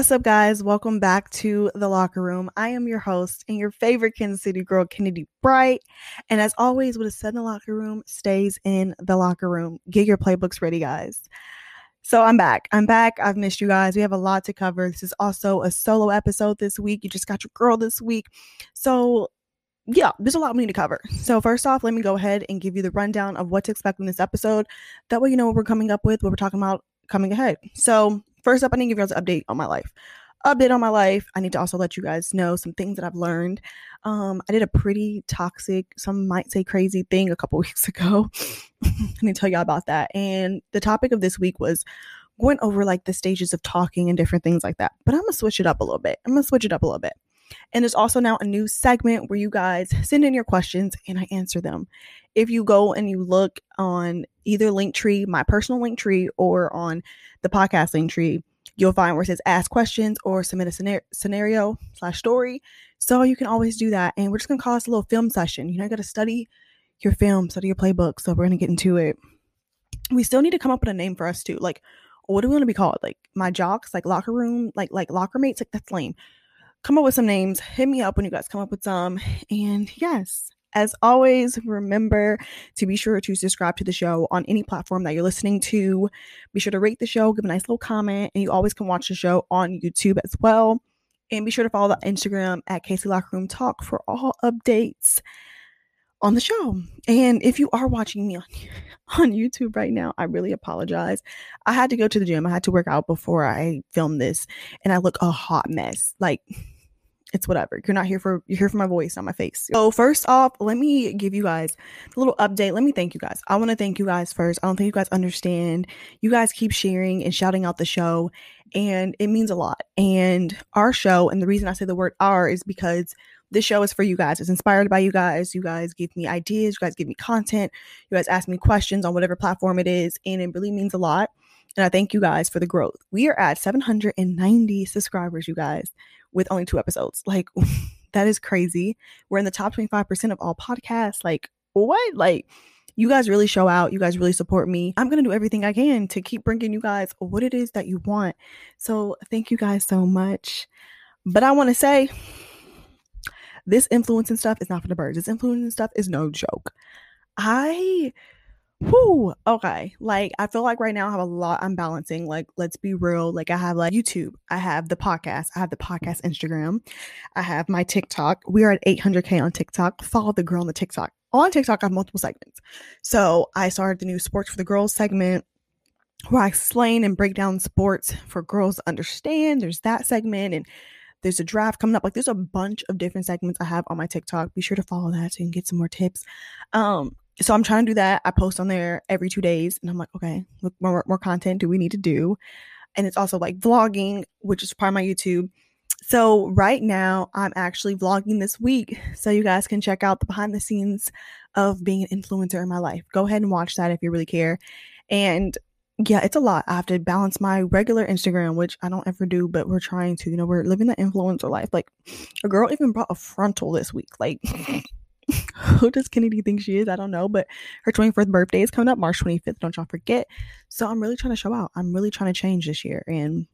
What's up, guys? Welcome back to the locker room. I am your host and your favorite Kansas City girl, Kennedy Bright. And as always, what is said in the locker room stays in the locker room. Get your playbooks ready, guys. So I'm back. I'm back. I've missed you guys. We have a lot to cover. This is also a solo episode this week. You just got your girl this week. So yeah, there's a lot we need to cover. So first off, let me go ahead and give you the rundown of what to expect in this episode. That way you know what we're coming up with, what we're talking about coming ahead. So first up, I need to give you guys an update on my life. Update on my life. I need to also let you guys know some things that I've learned. Um, I did a pretty toxic, some might say crazy thing a couple weeks ago. Let me tell y'all about that. And the topic of this week was going over like the stages of talking and different things like that. But I'm gonna switch it up a little bit. I'm gonna switch it up a little bit. And there's also now a new segment where you guys send in your questions and I answer them. If you go and you look on either Linktree, my personal Linktree, or on the podcast Linktree, you'll find where it says ask questions or submit a scenario slash story. So you can always do that. And we're just gonna call this a little film session. You know, you gotta study your film, study your playbook. So we're gonna get into it. We still need to come up with a name for us too. Like, what do we want to be called? Like my jocks, like locker room, like like locker mates. Like that's lame. Come up with some names. Hit me up when you guys come up with some. And yes, as always, remember to be sure to subscribe to the show on any platform that you're listening to. Be sure to rate the show, give a nice little comment, and you always can watch the show on YouTube as well. And be sure to follow the Instagram at KC Locker Room Talk for all updates on the show. And if you are watching me on, on YouTube right now, I really apologize. I had to go to the gym. I had to work out before I filmed this, and I look a hot mess. Like it's whatever. You're not here for you're here for my voice, not my face. So first off, let me give you guys a little update. Let me thank you guys. I want to thank you guys first. I don't think you guys understand. You guys keep sharing and shouting out the show, and it means a lot. And our show, and the reason I say the word our is because this show is for you guys. It's inspired by you guys. You guys give me ideas. You guys give me content. You guys ask me questions on whatever platform it is, and it really means a lot. And I thank you guys for the growth. We are at 790 subscribers, you guys with only two episodes. Like, that is crazy. We're in the top 25% of all podcasts. Like, what? Like, you guys really show out. You guys really support me. I'm going to do everything I can to keep bringing you guys what it is that you want. So, thank you guys so much. But I want to say, this influencing stuff is not for the birds. This influencing stuff is no joke. I Whoo, okay. Like I feel like right now I have a lot I'm balancing. Like, let's be real. Like I have like YouTube, I have the podcast, I have the podcast Instagram, I have my TikTok. We are at 800k on TikTok. Follow the girl on the TikTok. On TikTok, I have multiple segments. So I started the new Sports for the Girls segment where I explain and break down sports for girls to understand. There's that segment and there's a draft coming up. Like there's a bunch of different segments I have on my TikTok. Be sure to follow that so you can get some more tips. Um, so I'm trying to do that. I post on there every two days, and I'm like, okay, look, more more content do we need to do? And it's also like vlogging, which is part of my YouTube. So right now, I'm actually vlogging this week, so you guys can check out the behind the scenes of being an influencer in my life. Go ahead and watch that if you really care. And yeah, it's a lot. I have to balance my regular Instagram, which I don't ever do, but we're trying to. You know, we're living the influencer life. Like a girl even brought a frontal this week. Like who does Kennedy think she is? I don't know, but her 24th birthday is coming up March 25th. Don't y'all forget. So I'm really trying to show out. I'm really trying to change this year and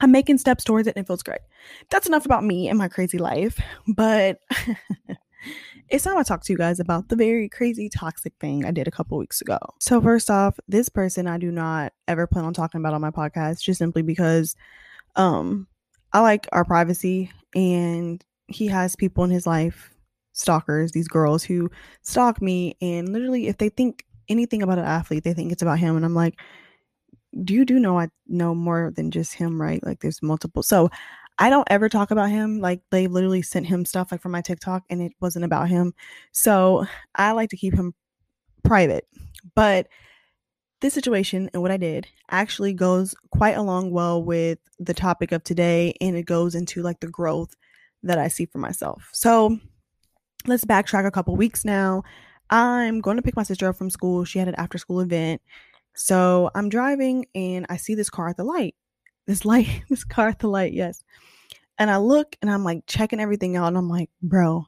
I'm making steps towards it and it feels great. That's enough about me and my crazy life, but it's time I talk to you guys about the very crazy toxic thing I did a couple weeks ago. So first off, this person I do not ever plan on talking about on my podcast just simply because um I like our privacy and he has people in his life stalkers, these girls who stalk me, and literally, if they think anything about an athlete, they think it's about him. And I'm like, do you do know I know more than just him, right? Like, there's multiple. So I don't ever talk about him. Like, they literally sent him stuff like from my TikTok, and it wasn't about him. So I like to keep him private. But this situation and what I did actually goes quite along well with the topic of today, and it goes into like the growth that I see for myself. So let's backtrack a couple weeks now. I'm going to pick my sister up from school. She had an after school event. So I'm driving and I see this car at the light. This light, this car at the light, yes. And I look and I'm like checking everything out and I'm like, bro,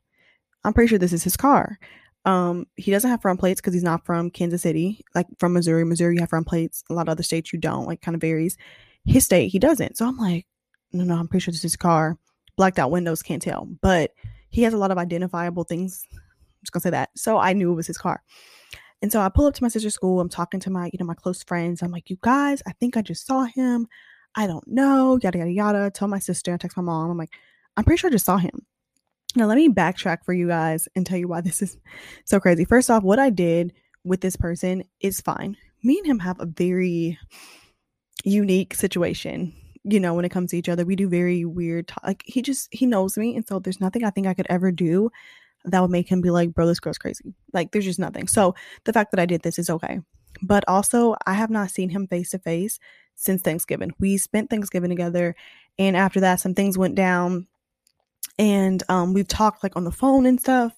I'm pretty sure this is his car. Um, he doesn't have front plates because he's not from Kansas City, like from Missouri. Missouri, you have front plates. A lot of other states you don't, like kind of varies. His state, he doesn't. So I'm like, no, no, I'm pretty sure this is his car. Blacked out windows, can't tell. But he has a lot of identifiable things. I'm just gonna say that. So I knew it was his car. And so I pull up to my sister's school. I'm talking to my, you know, my close friends. I'm like, you guys, I think I just saw him. I don't know, yada yada yada. Tell my sister, I text my mom. I'm like, I'm pretty sure I just saw him. Now let me backtrack for you guys and tell you why this is so crazy. First off, what I did with this person is fine. Me and him have a very unique situation. You know, when it comes to each other, we do very weird. Like he just he knows me, and so there's nothing I think I could ever do that would make him be like, "Bro, this girl's crazy." Like there's just nothing. So the fact that I did this is okay. But also, I have not seen him face to face since Thanksgiving. We spent Thanksgiving together, and after that, some things went down, and um, we've talked like on the phone and stuff,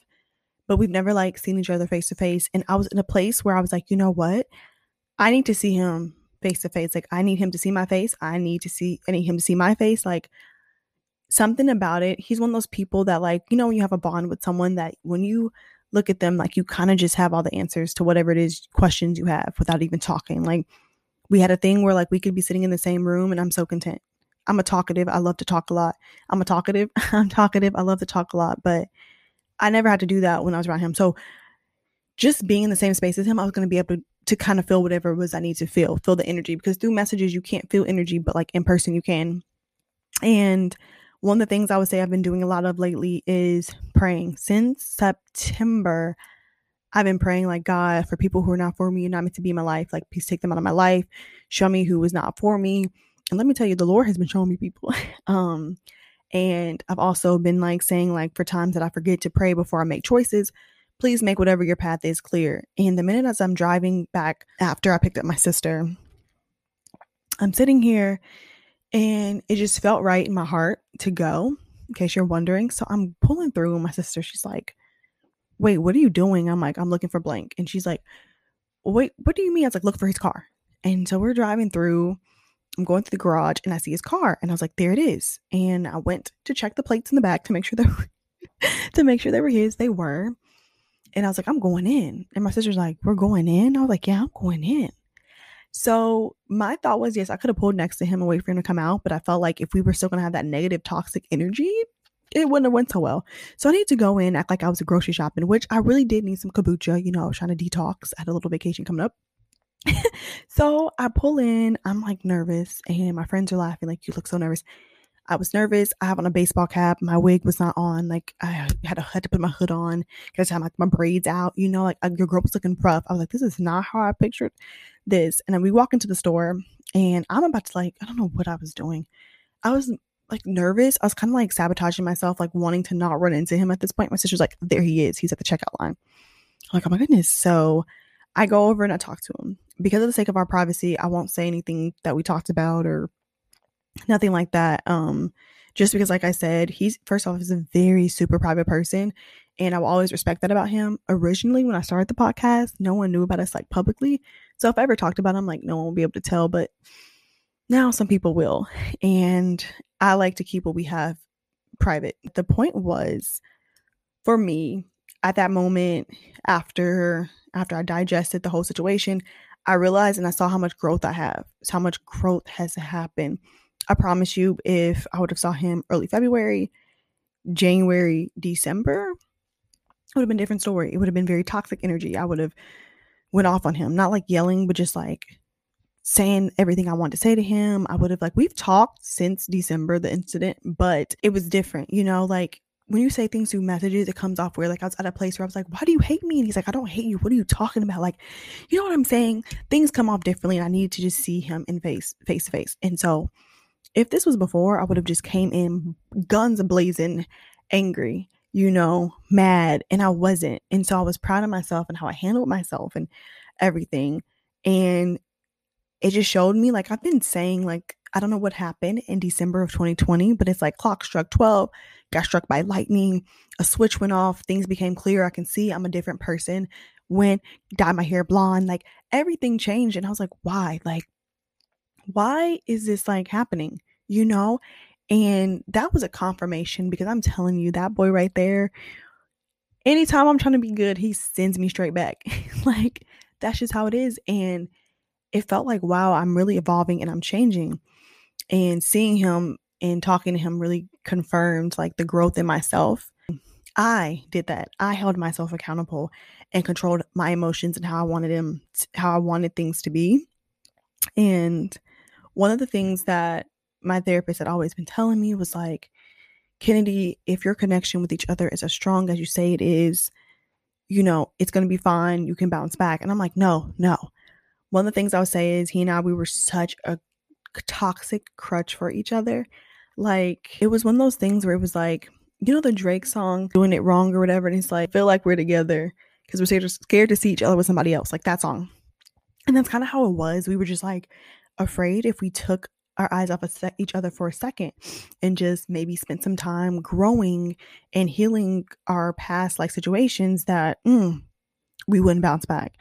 but we've never like seen each other face to face. And I was in a place where I was like, you know what? I need to see him face to face. Like I need him to see my face. I need to see I need him to see my face. Like something about it. He's one of those people that like, you know, when you have a bond with someone that when you look at them, like you kind of just have all the answers to whatever it is questions you have without even talking. Like we had a thing where like we could be sitting in the same room and I'm so content. I'm a talkative. I love to talk a lot. I'm a talkative. I'm talkative. I love to talk a lot, but I never had to do that when I was around him. So just being in the same space as him, I was going to be able to, to kind of feel whatever it was I need to feel, feel the energy because through messages, you can't feel energy, but like in person, you can. And one of the things I would say I've been doing a lot of lately is praying. Since September, I've been praying like God for people who are not for me and not meant to be in my life. Like, please take them out of my life. Show me who is not for me. And let me tell you, the Lord has been showing me people. um, and I've also been like saying, like, for times that I forget to pray before I make choices, please make whatever your path is clear. And the minute as I'm driving back after I picked up my sister, I'm sitting here and it just felt right in my heart to go, in case you're wondering. So I'm pulling through, and my sister, she's like, Wait, what are you doing? I'm like, I'm looking for blank. And she's like, Wait, what do you mean? I was like, Look for his car. And so we're driving through. I'm going through the garage and I see his car. And I was like, There it is. And I went to check the plates in the back to make sure they were to make sure they were his. They were. And I was like, I'm going in. And my sister's like, We're going in? I was like, Yeah, I'm going in. So my thought was, yes, I could have pulled next to him and wait for him to come out, but I felt like if we were still gonna have that negative toxic energy, it wouldn't have went so well. So I need to go in, act like I was a grocery shopping, which I really did need some kombucha. You know, I was trying to detox. I had a little vacation coming up. so I pull in, I'm like nervous, and my friends are laughing, like, you look so nervous. I was nervous. I have on a baseball cap. My wig was not on. Like I had to, had to put my hood on because I had like my braids out. You know, like your girl was looking rough. I was like, this is not how I pictured this. And then we walk into the store, and I'm about to like, I don't know what I was doing. I was like nervous. I was kind of like sabotaging myself, like wanting to not run into him at this point. My sister's like, there he is. He's at the checkout line. I'm like, oh my goodness. So I go over and I talk to him. Because of the sake of our privacy, I won't say anything that we talked about or nothing like that. Um, just because, like I said, he's first off, he's a very super private person, and I will always respect that about him. Originally, when I started the podcast, no one knew about us like publicly. So if I ever talked about him, like no one will be able to tell. But now some people will, and I like to keep what we have private. The point was, for me, at that moment, after after I digested the whole situation, I realized and I saw how much growth I have, how much growth has happened I promise you, if I would have saw him early February, January, December, it would have been a different story. It would have been very toxic energy. I would have went off on him, not like yelling, but just like saying everything I wanted to say to him. I would have like we've talked since December, the incident, but it was different, you know, like when you say things through messages, it comes off where like I was at a place where I was like, why do you hate me? And he's like, I don't hate you. What are you talking about? Like, you know what I'm saying? Things come off differently. And I need to just see him in face face to face. And so if this was before, I would have just came in guns blazing, angry, you know, mad, and I wasn't. And so I was proud of myself and how I handled myself and everything. And it just showed me, like I've been saying, like I don't know what happened in December of 2020, but it's like clock struck 12, got struck by lightning, a switch went off, things became clear. I can see I'm a different person. When dyed my hair blonde, like everything changed, and I was like, why? Like, why is this like happening? you know? And that was a confirmation because I'm telling you, that boy right there, anytime I'm trying to be good, he sends me straight back. like, that's just how it is. And it felt like, wow, I'm really evolving and I'm changing. And seeing him and talking to him really confirmed like the growth in myself. I did that. I held myself accountable and controlled my emotions and how I wanted them, how I wanted things to be. And one of the things that my therapist had always been telling me was like, Kennedy, if your connection with each other is as strong as you say it is, you know, it's going to be fine. You can bounce back. And I'm like, no, no. One of the things I would say is he and I, we were such a toxic crutch for each other. Like, it was one of those things where it was like, you know, the Drake song, doing it wrong or whatever. And he's like, feel like we're together because we're scared to see each other with somebody else. Like that song. And that's kind of how it was. We were just like afraid if we took our eyes off of se- each other for a second and just maybe spent some time growing and healing our past like situations that mm, we wouldn't bounce back.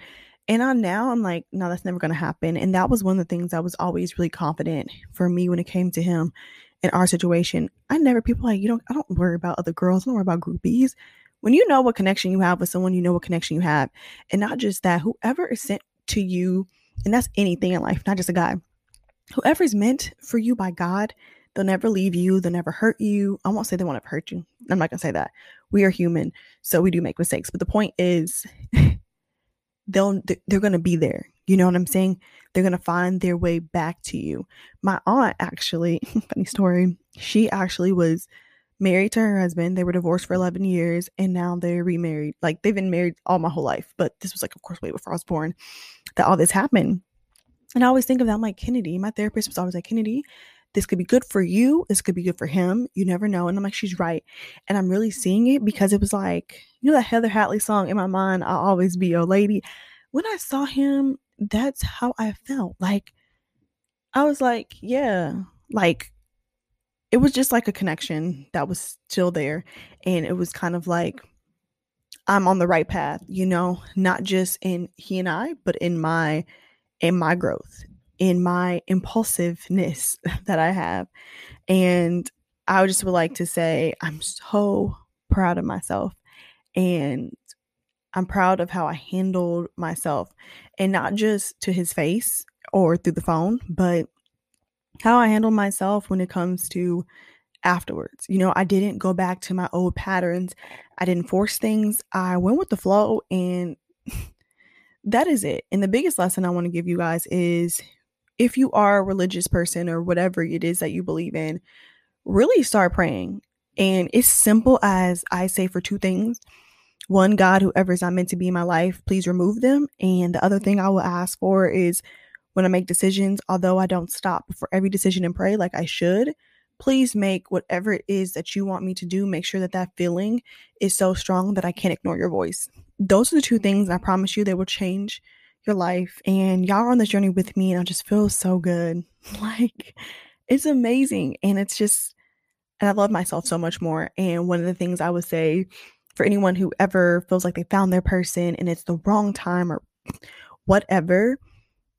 And I now I'm like, no, that's never gonna happen. And that was one of the things I was always really confident for me when it came to him in our situation. I never people like, you don't I don't worry about other girls, I don't worry about groupies. When you know what connection you have with someone, you know what connection you have. And not just that, whoever is sent to you, and that's anything in life, not just a guy whoever is meant for you by God, they'll never leave you, they'll never hurt you. I won't say they won't hurt you. I'm not gonna say that. We are human, so we do make mistakes. But the point is, they'll they're gonna be there. You know what I'm saying? They're gonna find their way back to you. My aunt actually, funny story, she actually was married to her husband. They were divorced for 11 years and now they're remarried. Like they've been married all my whole life, but this was like, of course, way before I was born that all this happened. And I always think of that. I'm like, Kennedy, my therapist was always like, Kennedy, this could be good for you. This could be good for him. You never know. And I'm like, she's right. And I'm really seeing it because it was like, you know, that Heather Headley song in my mind, I'll always be your lady. When I saw him, that's how I felt. Like, I was like, yeah, like it was just like a connection that was still there. And it was kind of like, I'm on the right path, you know, not just in he and I, but in my in my growth, in my impulsiveness that I have. And I just would like to say I'm so proud of myself and I'm proud of how I handled myself and not just to his face or through the phone, but how I handle myself when it comes to afterwards. You know, I didn't go back to my old patterns. I didn't force things. I went with the flow and that is it. And the biggest lesson I want to give you guys is if you are a religious person or whatever it is that you believe in, really start praying. And it's simple as I say for two things. One, God, whoever is not meant to be in my life, please remove them. And the other thing I will ask for is when I make decisions, although I don't stop for every decision and pray like I should, please make whatever it is that you want me to do, make sure that that feeling is so strong that I can't ignore your voice those are the two things I promise you they will change your life. And y'all are on this journey with me, and I just feel so good. Like, it's amazing. And it's just, and I love myself so much more. And one of the things I would say for anyone who ever feels like they found their person and it's the wrong time or whatever,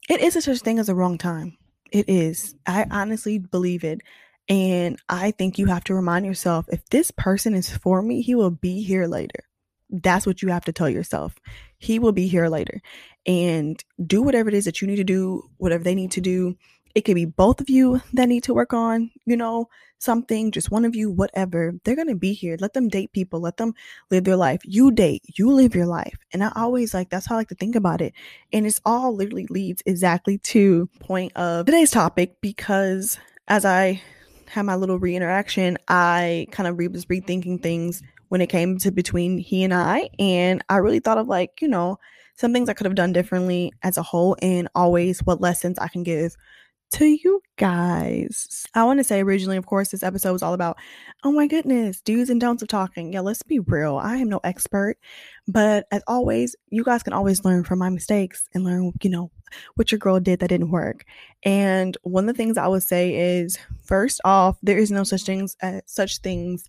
it is a such thing as a wrong time. It is. I honestly believe it. And I think you have to remind yourself if this person is for me, he will be here later. That's what you have to tell yourself. He will be here later. And do whatever it is that you need to do, whatever they need to do. It could be both of you that need to work on, you know, something, just one of you, whatever. They're going to be here. Let them date people. Let them live their life. You date, you live your life. And I always like, that's how I like to think about it. And it's all literally leads exactly to point of today's topic because as I had my little re-interaction, I kind of was rethinking things when it came to between he and I. And I really thought of like, you know, some things I could have done differently as a whole and always what lessons I can give to you guys. I want to say originally, of course, this episode was all about, oh my goodness, do's and don'ts of talking. Yeah, let's be real. I am no expert, but as always, you guys can always learn from my mistakes and learn, you know, what your girl did that didn't work. And one of the things I would say is, first off, there is no such things as such things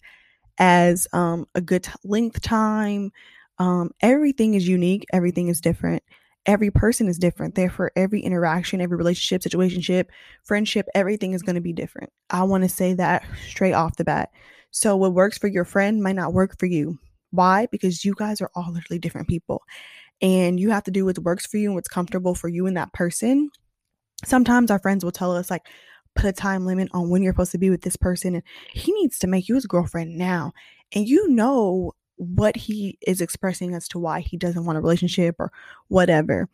as um, a good length time. Um, everything is unique, everything is different. Every person is different. Therefore, every interaction, every relationship, situationship, friendship, everything is going to be different. I want to say that straight off the bat. So, what works for your friend might not work for you. Why? Because you guys are all literally different people. And you have to do what works for you and what's comfortable for you and that person. Sometimes our friends will tell us, like, put a time limit on when you're supposed to be with this person and he needs to make you his girlfriend now. And you know what he is expressing as to why he doesn't want a relationship or whatever.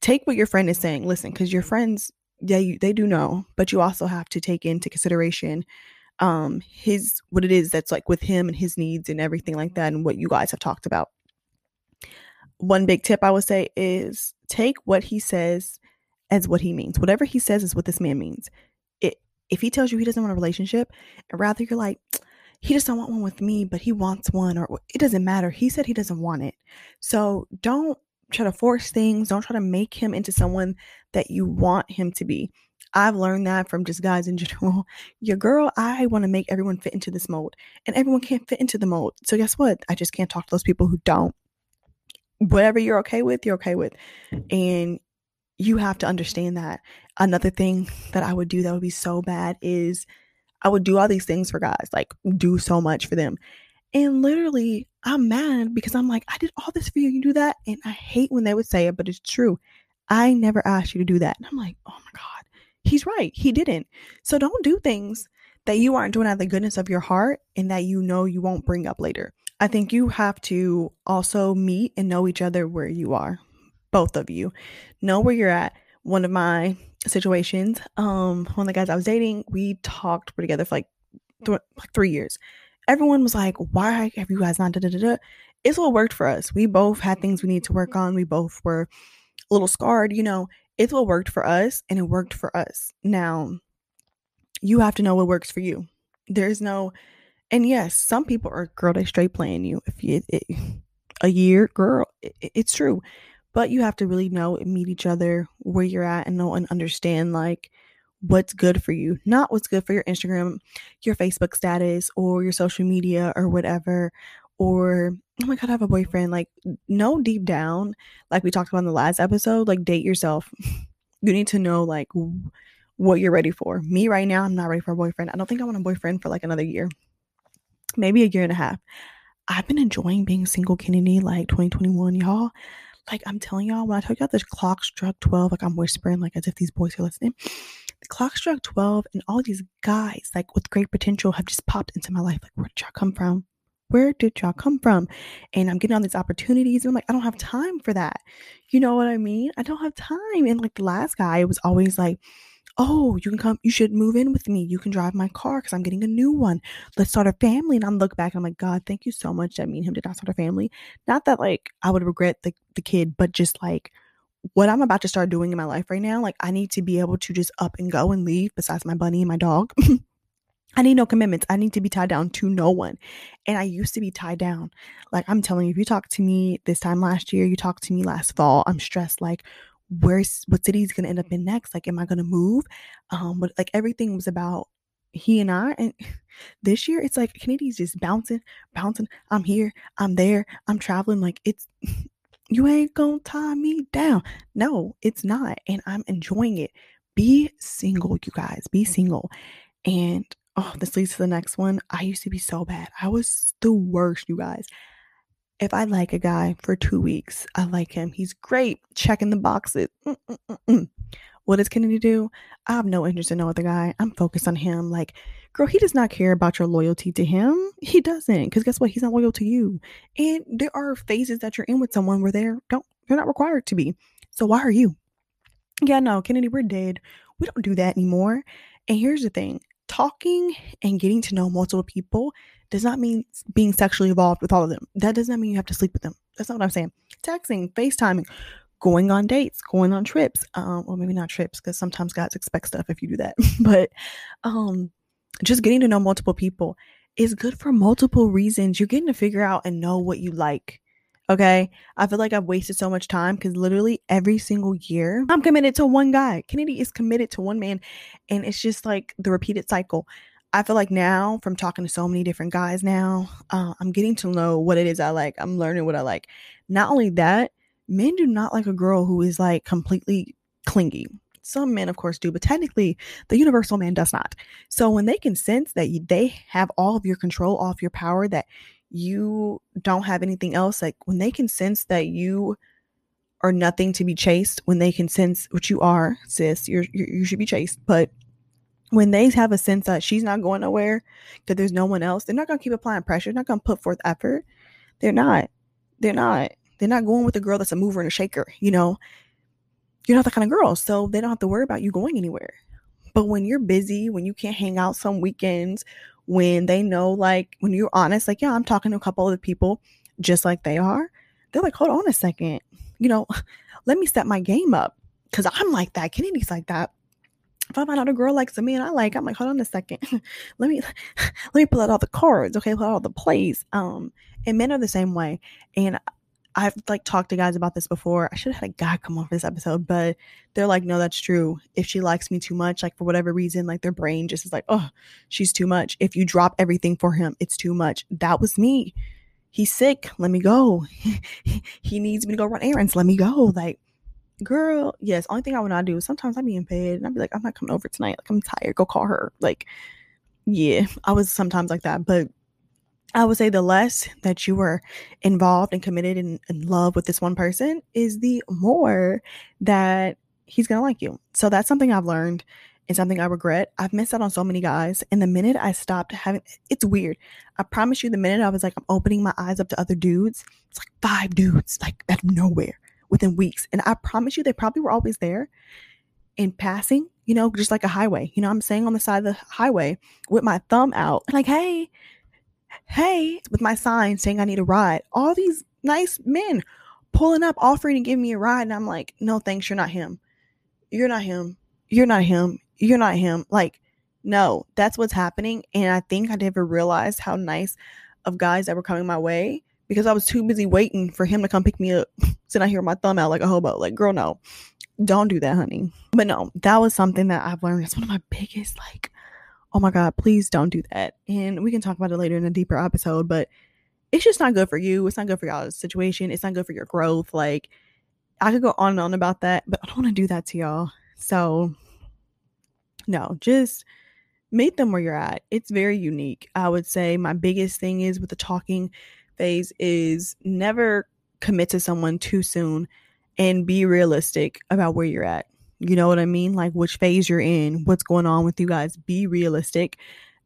Take what your friend is saying. Listen because your friends yeah you, they do know but you also have to take into consideration um his what it is that's like with him and his needs and everything like that and what you guys have talked about. One big tip i would say is take what he says as what he means whatever he says is what this man means it if he tells you he doesn't want a relationship and rather you're like he just don't want one with me but he wants one or it doesn't matter he said he doesn't want it so don't try to force things don't try to make him into someone that you want him to be I've learned that from just guys in general. Your girl, I want to make everyone fit into this mold, and everyone can't fit into the mold. So, guess what? I just can't talk to those people who don't. Whatever you're okay with, you're okay with. And you have to understand that. Another thing that I would do that would be so bad is I would do all these things for guys, like do so much for them. And literally, I'm mad because I'm like, I did all this for you, you do that. And I hate when they would say it, but it's true. I never asked you to do that. And I'm like, oh my God he's right. He didn't. So don't do things that you aren't doing out of the goodness of your heart and that you know you won't bring up later. I think you have to also meet and know each other where you are. Both of you. Know where you're at. One of my situations, um, one of the guys I was dating, we talked together for like, th- like three years. Everyone was like, why have you guys not da da da da? It's what worked for us. We both had things we need to work on. We both were a little scarred, you know, it's what worked for us and it worked for us. Now, you have to know what works for you. There's no, and yes, some people are, girl, they straight playing you. If you, it, a year, girl, it, it's true. But you have to really know and meet each other where you're at and know and understand like what's good for you, not what's good for your Instagram, your Facebook status, or your social media or whatever, or oh my god, I have a boyfriend. Like, know deep down, like we talked about in the last episode, like date yourself. you need to know like what you're ready for. Me right now, I'm not ready for a boyfriend. I don't think I want a boyfriend for like another year, maybe a year and a half. I've been enjoying being single, Kennedy, like 2021, y'all. Like I'm telling y'all, when I told y'all the clock struck 12, like I'm whispering, like as if these boys are listening. The clock struck 12, and all these guys, like with great potential, have just popped into my life. Like, where did y'all come from? where did y'all come from? And I'm getting all these opportunities. And I'm like, I don't have time for that. You know what I mean? I don't have time. And like the last guy was always like, Oh, you can come, you should move in with me. You can drive my car because I'm getting a new one. Let's start a family. And I'm look back and I'm like, God, thank you so much that me and him did not start a family. Not that like I would regret the, the kid, but just like what I'm about to start doing in my life right now, like I need to be able to just up and go and leave besides my bunny and my dog. I need no commitments. I need to be tied down to no one. And I used to be tied down. Like I'm telling you, if you talk to me this time last year, you talked to me last fall, I'm stressed. Like, where's what city is gonna end up in next? Like, am I gonna move? Um, but like everything was about he and I. And this year it's like Kennedy's just bouncing, bouncing. I'm here, I'm there, I'm traveling. Like it's you ain't gonna tie me down. No, it's not. And I'm enjoying it. Be single, you guys. Be mm. single. And oh, this leads to the next one. I used to be so bad. I was the worst, you guys. If I like a guy for two weeks, I like him. He's great, checking the boxes. Mm-mm-mm. What does Kennedy do? I have no interest in no other guy. I'm focused on him. Like, girl, he does not care about your loyalty to him. He doesn't. Because guess what? He's not loyal to you. And there are phases that you're in with someone where they're don't you're not required to be. So why are you? Yeah, no, Kennedy, we're dead. We don't do that anymore. And here's the thing talking and getting to know multiple people does not mean being sexually involved with all of them. That does not mean you have to sleep with them. That's not what I'm saying. Texting, FaceTiming, going on dates, going on trips. Um, well, maybe not trips because sometimes guys expect stuff if you do that. but um, just getting to know multiple people is good for multiple reasons. You're getting to figure out and know what you like. Okay. I feel like I've wasted so much time because literally every single year I'm committed to one guy. Kennedy is committed to one man. And it's just like the repeated cycle. I feel like now, from talking to so many different guys now, uh, I'm getting to know what it is I like. I'm learning what I like. Not only that, men do not like a girl who is like completely clingy. Some men, of course, do, but technically, the universal man does not. So when they can sense that they have all of your control, off your power, that you don't have anything else like when they can sense that you are nothing to be chased when they can sense what you are sis you're, you're you should be chased but when they have a sense that she's not going nowhere, that there's no one else, they're not gonna keep applying pressure. They're not gonna put forth effort. They're not. They're not. They're not going with a girl that's a mover and a shaker. You know, you're not that kind of girl, so they don't have to worry about you going anywhere. But when you're busy, when you can't hang out some weekends, when they know, like, when you're honest, like, yeah, I'm talking to a couple of people just like they are, they're like, hold on a second, you know, let me step my game up because I'm like that. Kennedy's like that if I find out a girl likes a man I like, I'm like, hold on a second. let me let me pull out all the cards, okay? Pull out all the plays. Um, and men are the same way. And I've like talked to guys about this before. I should have had a guy come on for this episode, but they're like, no, that's true. If she likes me too much, like for whatever reason, like their brain just is like, oh, she's too much. If you drop everything for him, it's too much. That was me. He's sick. Let me go. he needs me to go run errands. Let me go. Like girl, yes, only thing I would not do is sometimes I'd be in bed and I'd be like, I'm not coming over tonight. Like, I'm tired. Go call her. Like, yeah, I was sometimes like that. But I would say the less that you were involved and committed and in, love with this one person is the more that he's to like you. So that's something I've learned and something I regret. I've missed out on so many guys. And the minute I stopped having, it's weird. I promise you, the minute I was like, I'm opening my eyes up to other dudes, it's like five dudes, like out of nowhere within weeks. And I promise you, they probably were always there in passing, you know, just like a highway. You know, I'm saying on the side of the highway with my thumb out, like, hey, hey, with my sign saying I need a ride. All these nice men pulling up, offering to give me a ride. And I'm like, no, thanks. You're not him. You're not him. You're not him. You're not him. Like, no, that's what's happening. And I think I never realized how nice of guys that were coming my way because I was too busy waiting for him to come pick me up. so I hear my thumb out like a hobo. Like, girl, no, don't do that, honey. But no, that was something that I've learned. It's one of my biggest, like, oh my God, please don't do that. And we can talk about it later in a deeper episode, but it's just not good for you. It's not good for y'all's situation. It's not good for your growth. Like, I could go on and on about that, but I don't want to do that to y'all. So, no, just meet them where you're at. It's very unique. I would say my biggest thing is with the talking phase is never commit to someone too soon and be realistic about where you're at. You know what I mean? Like which phase you're in, what's going on with you guys. Be realistic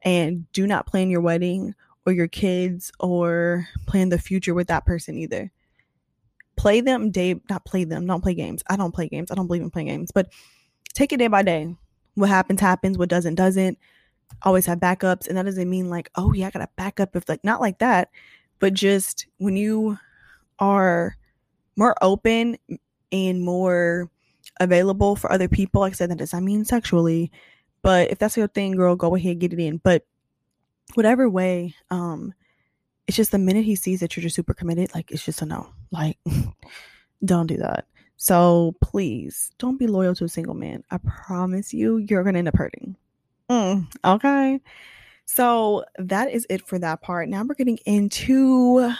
and do not plan your wedding or your kids or plan the future with that person either. Play them day, not play them, don't play games. I don't play games. I don't believe in playing games, but take it day by day. What happens, happens. What doesn't, doesn't. Always have backups. And that doesn't mean like, oh, yeah, I got a backup if like, not like that but just when you are more open and more available for other people, like I said, that does not mean sexually, but if that's your thing, girl, go ahead, get it in. But whatever way, um, it's just the minute he sees that you're just super committed, like it's just a no. Like, don't do that. So please don't be loyal to a single man. I promise you, you're gonna end up hurting. Mm, okay. So that is it for that part. Now we're getting into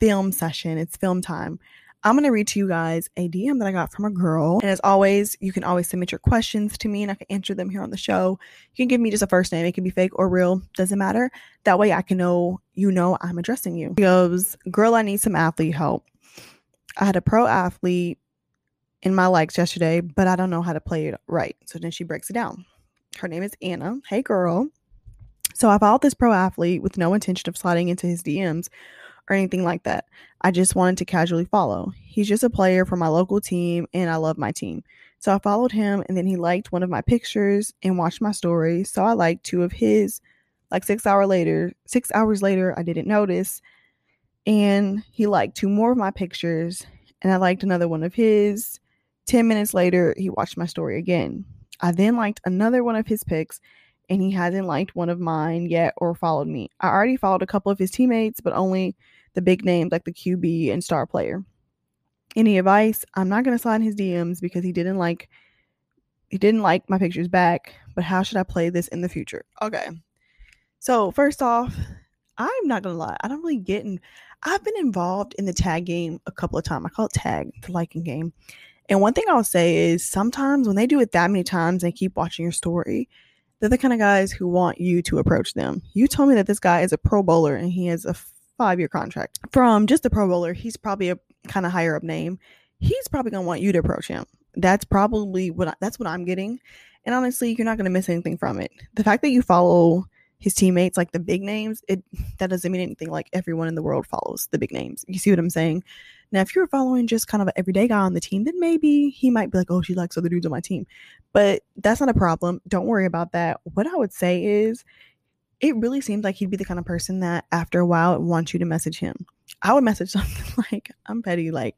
film session. It's film time. I'm going to read to you guys a DM that I got from a girl. And as always, you can always submit your questions to me and I can answer them here on the show. You can give me just a first name. It can be fake or real. Doesn't matter. That way I can know you know I'm addressing you. She goes, Girl, I need some athlete help. I had a pro athlete in my likes yesterday, but I don't know how to play it right. So then she breaks it down. Her name is Anna. Hey, girl. So I followed this pro athlete with no intention of sliding into his DMs or anything like that. I just wanted to casually follow. He's just a player for my local team and I love my team. So I followed him and then he liked one of my pictures and watched my story. So I liked two of his. Like 6 hour later, 6 hours later, I didn't notice and he liked two more of my pictures and I liked another one of his. 10 minutes later, he watched my story again. I then liked another one of his pics and he hasn't liked one of mine yet or followed me. I already followed a couple of his teammates, but only the big names like the QB and star player. Any advice? I'm not going to slide his DMs because he didn't like he didn't like my pictures back, but how should I play this in the future? Okay. So, first off, I'm not going to lie. I don't really get in I've been involved in the tag game a couple of times. I call it tag, the liking game. And one thing I'll say is sometimes when they do it that many times, they keep watching your story they're the kind of guys who want you to approach them. You told me that this guy is a pro bowler and he has a five year contract. From just a pro bowler, he's probably a kind of higher up name. He's probably to want you to approach him. That's probably what I, that's what I'm getting. And honestly, you're not to miss anything from it. The fact that you follow his teammates, like the big names, it that doesn't mean anything. Like everyone in the world follows the big names. You see what I'm saying? Now, if you're following just kind of an everyday guy on the team, then maybe he might be like, oh, she likes other dudes on my team. But that's not a problem. Don't worry about that. What I would say is it really seems like he'd be the kind of person that after a while wants you to message him. I would message something like, I'm petty, like,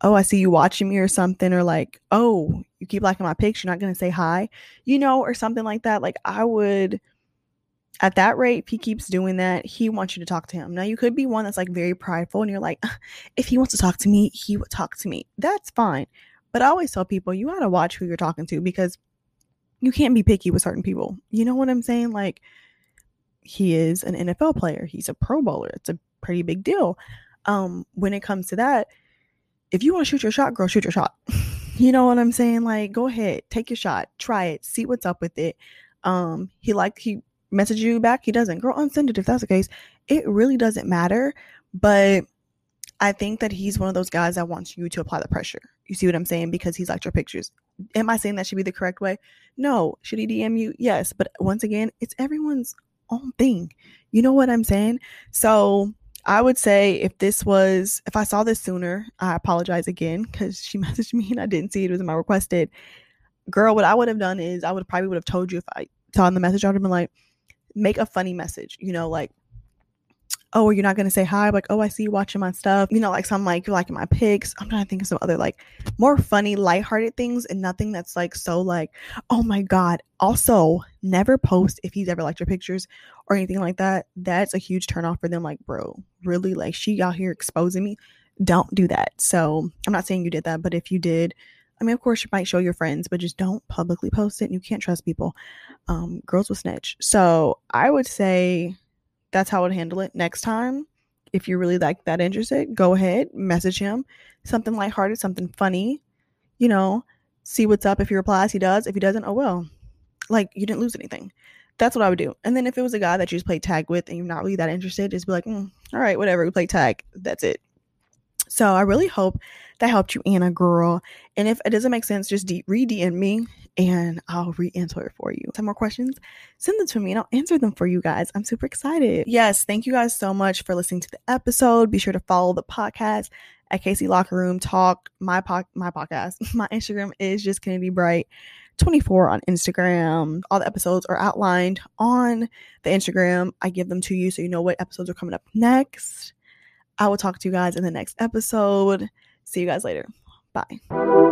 oh, I see you watching me or something, or like, oh, you keep liking my pics, you're not gonna say hi, you know, or something like that. Like I would at that rate, if he keeps doing that, he wants you to talk to him. Now, you could be one that's like very prideful and you're like, if he wants to talk to me, he would talk to me. That's fine. But I always tell people, you got to watch who you're talking to because you can't be picky with certain people. You know what I'm saying? Like, he is an NFL player, he's a pro bowler. It's a pretty big deal. Um, when it comes to that, if you want to shoot your shot, girl, shoot your shot. you know what I'm saying? Like, go ahead, take your shot, try it, see what's up with it. Um, he like he message you back, he doesn't. Girl, unsend it if that's the case. It really doesn't matter. But I think that he's one of those guys that wants you to apply the pressure. You see what I'm saying? Because he's liked your pictures. Am I saying that should be the correct way? No. Should he DM you? Yes. But once again, it's everyone's own thing. You know what I'm saying? So I would say if this was, if I saw this sooner, I apologize again because she messaged me and I didn't see it. It was in my requested. Girl, what I would have done is I would probably would have told you if I saw in the message, I would have been like, make a funny message, you know, like, oh, you're not gonna say hi, like, oh, I see you watching my stuff, you know, like some like you're liking my pics. I'm trying to think of some other like more funny, lighthearted things and nothing that's like so like, oh my god. Also, never post if he's ever liked your pictures or anything like that. That's a huge turn off for them. Like, bro, really, like she out here exposing me. Don't do that. So I'm not saying you did that, but if you did, I mean, of course, you might show your friends, but just don't publicly post it. And you can't trust people. Um, girls will snitch. So I would say that's how I would handle it next time. If you're really like that interested, go ahead, message him something lighthearted, something funny, you know, see what's up. If he replies, he does. If he doesn't, oh well. Like you didn't lose anything. That's what I would do. And then if it was a guy that you just played tag with and you're not really that interested, just be like, mm, all right, whatever, we play tag. That's it. So I really hope that helped you, Anna girl. And if it doesn't make sense, just de- re DM me and I'll re answer it for you. Some more questions? Send them to me and I'll answer them for you guys. I'm super excited. Yes, thank you guys so much for listening to the episode. Be sure to follow the podcast at KC Locker Room Talk. My po- my podcast, my Instagram is just Kennedy Bright. 24 on Instagram. All the episodes are outlined on the Instagram. I give them to you so you know what episodes are coming up next. I will talk to you guys in the next episode. See you guys later. Bye.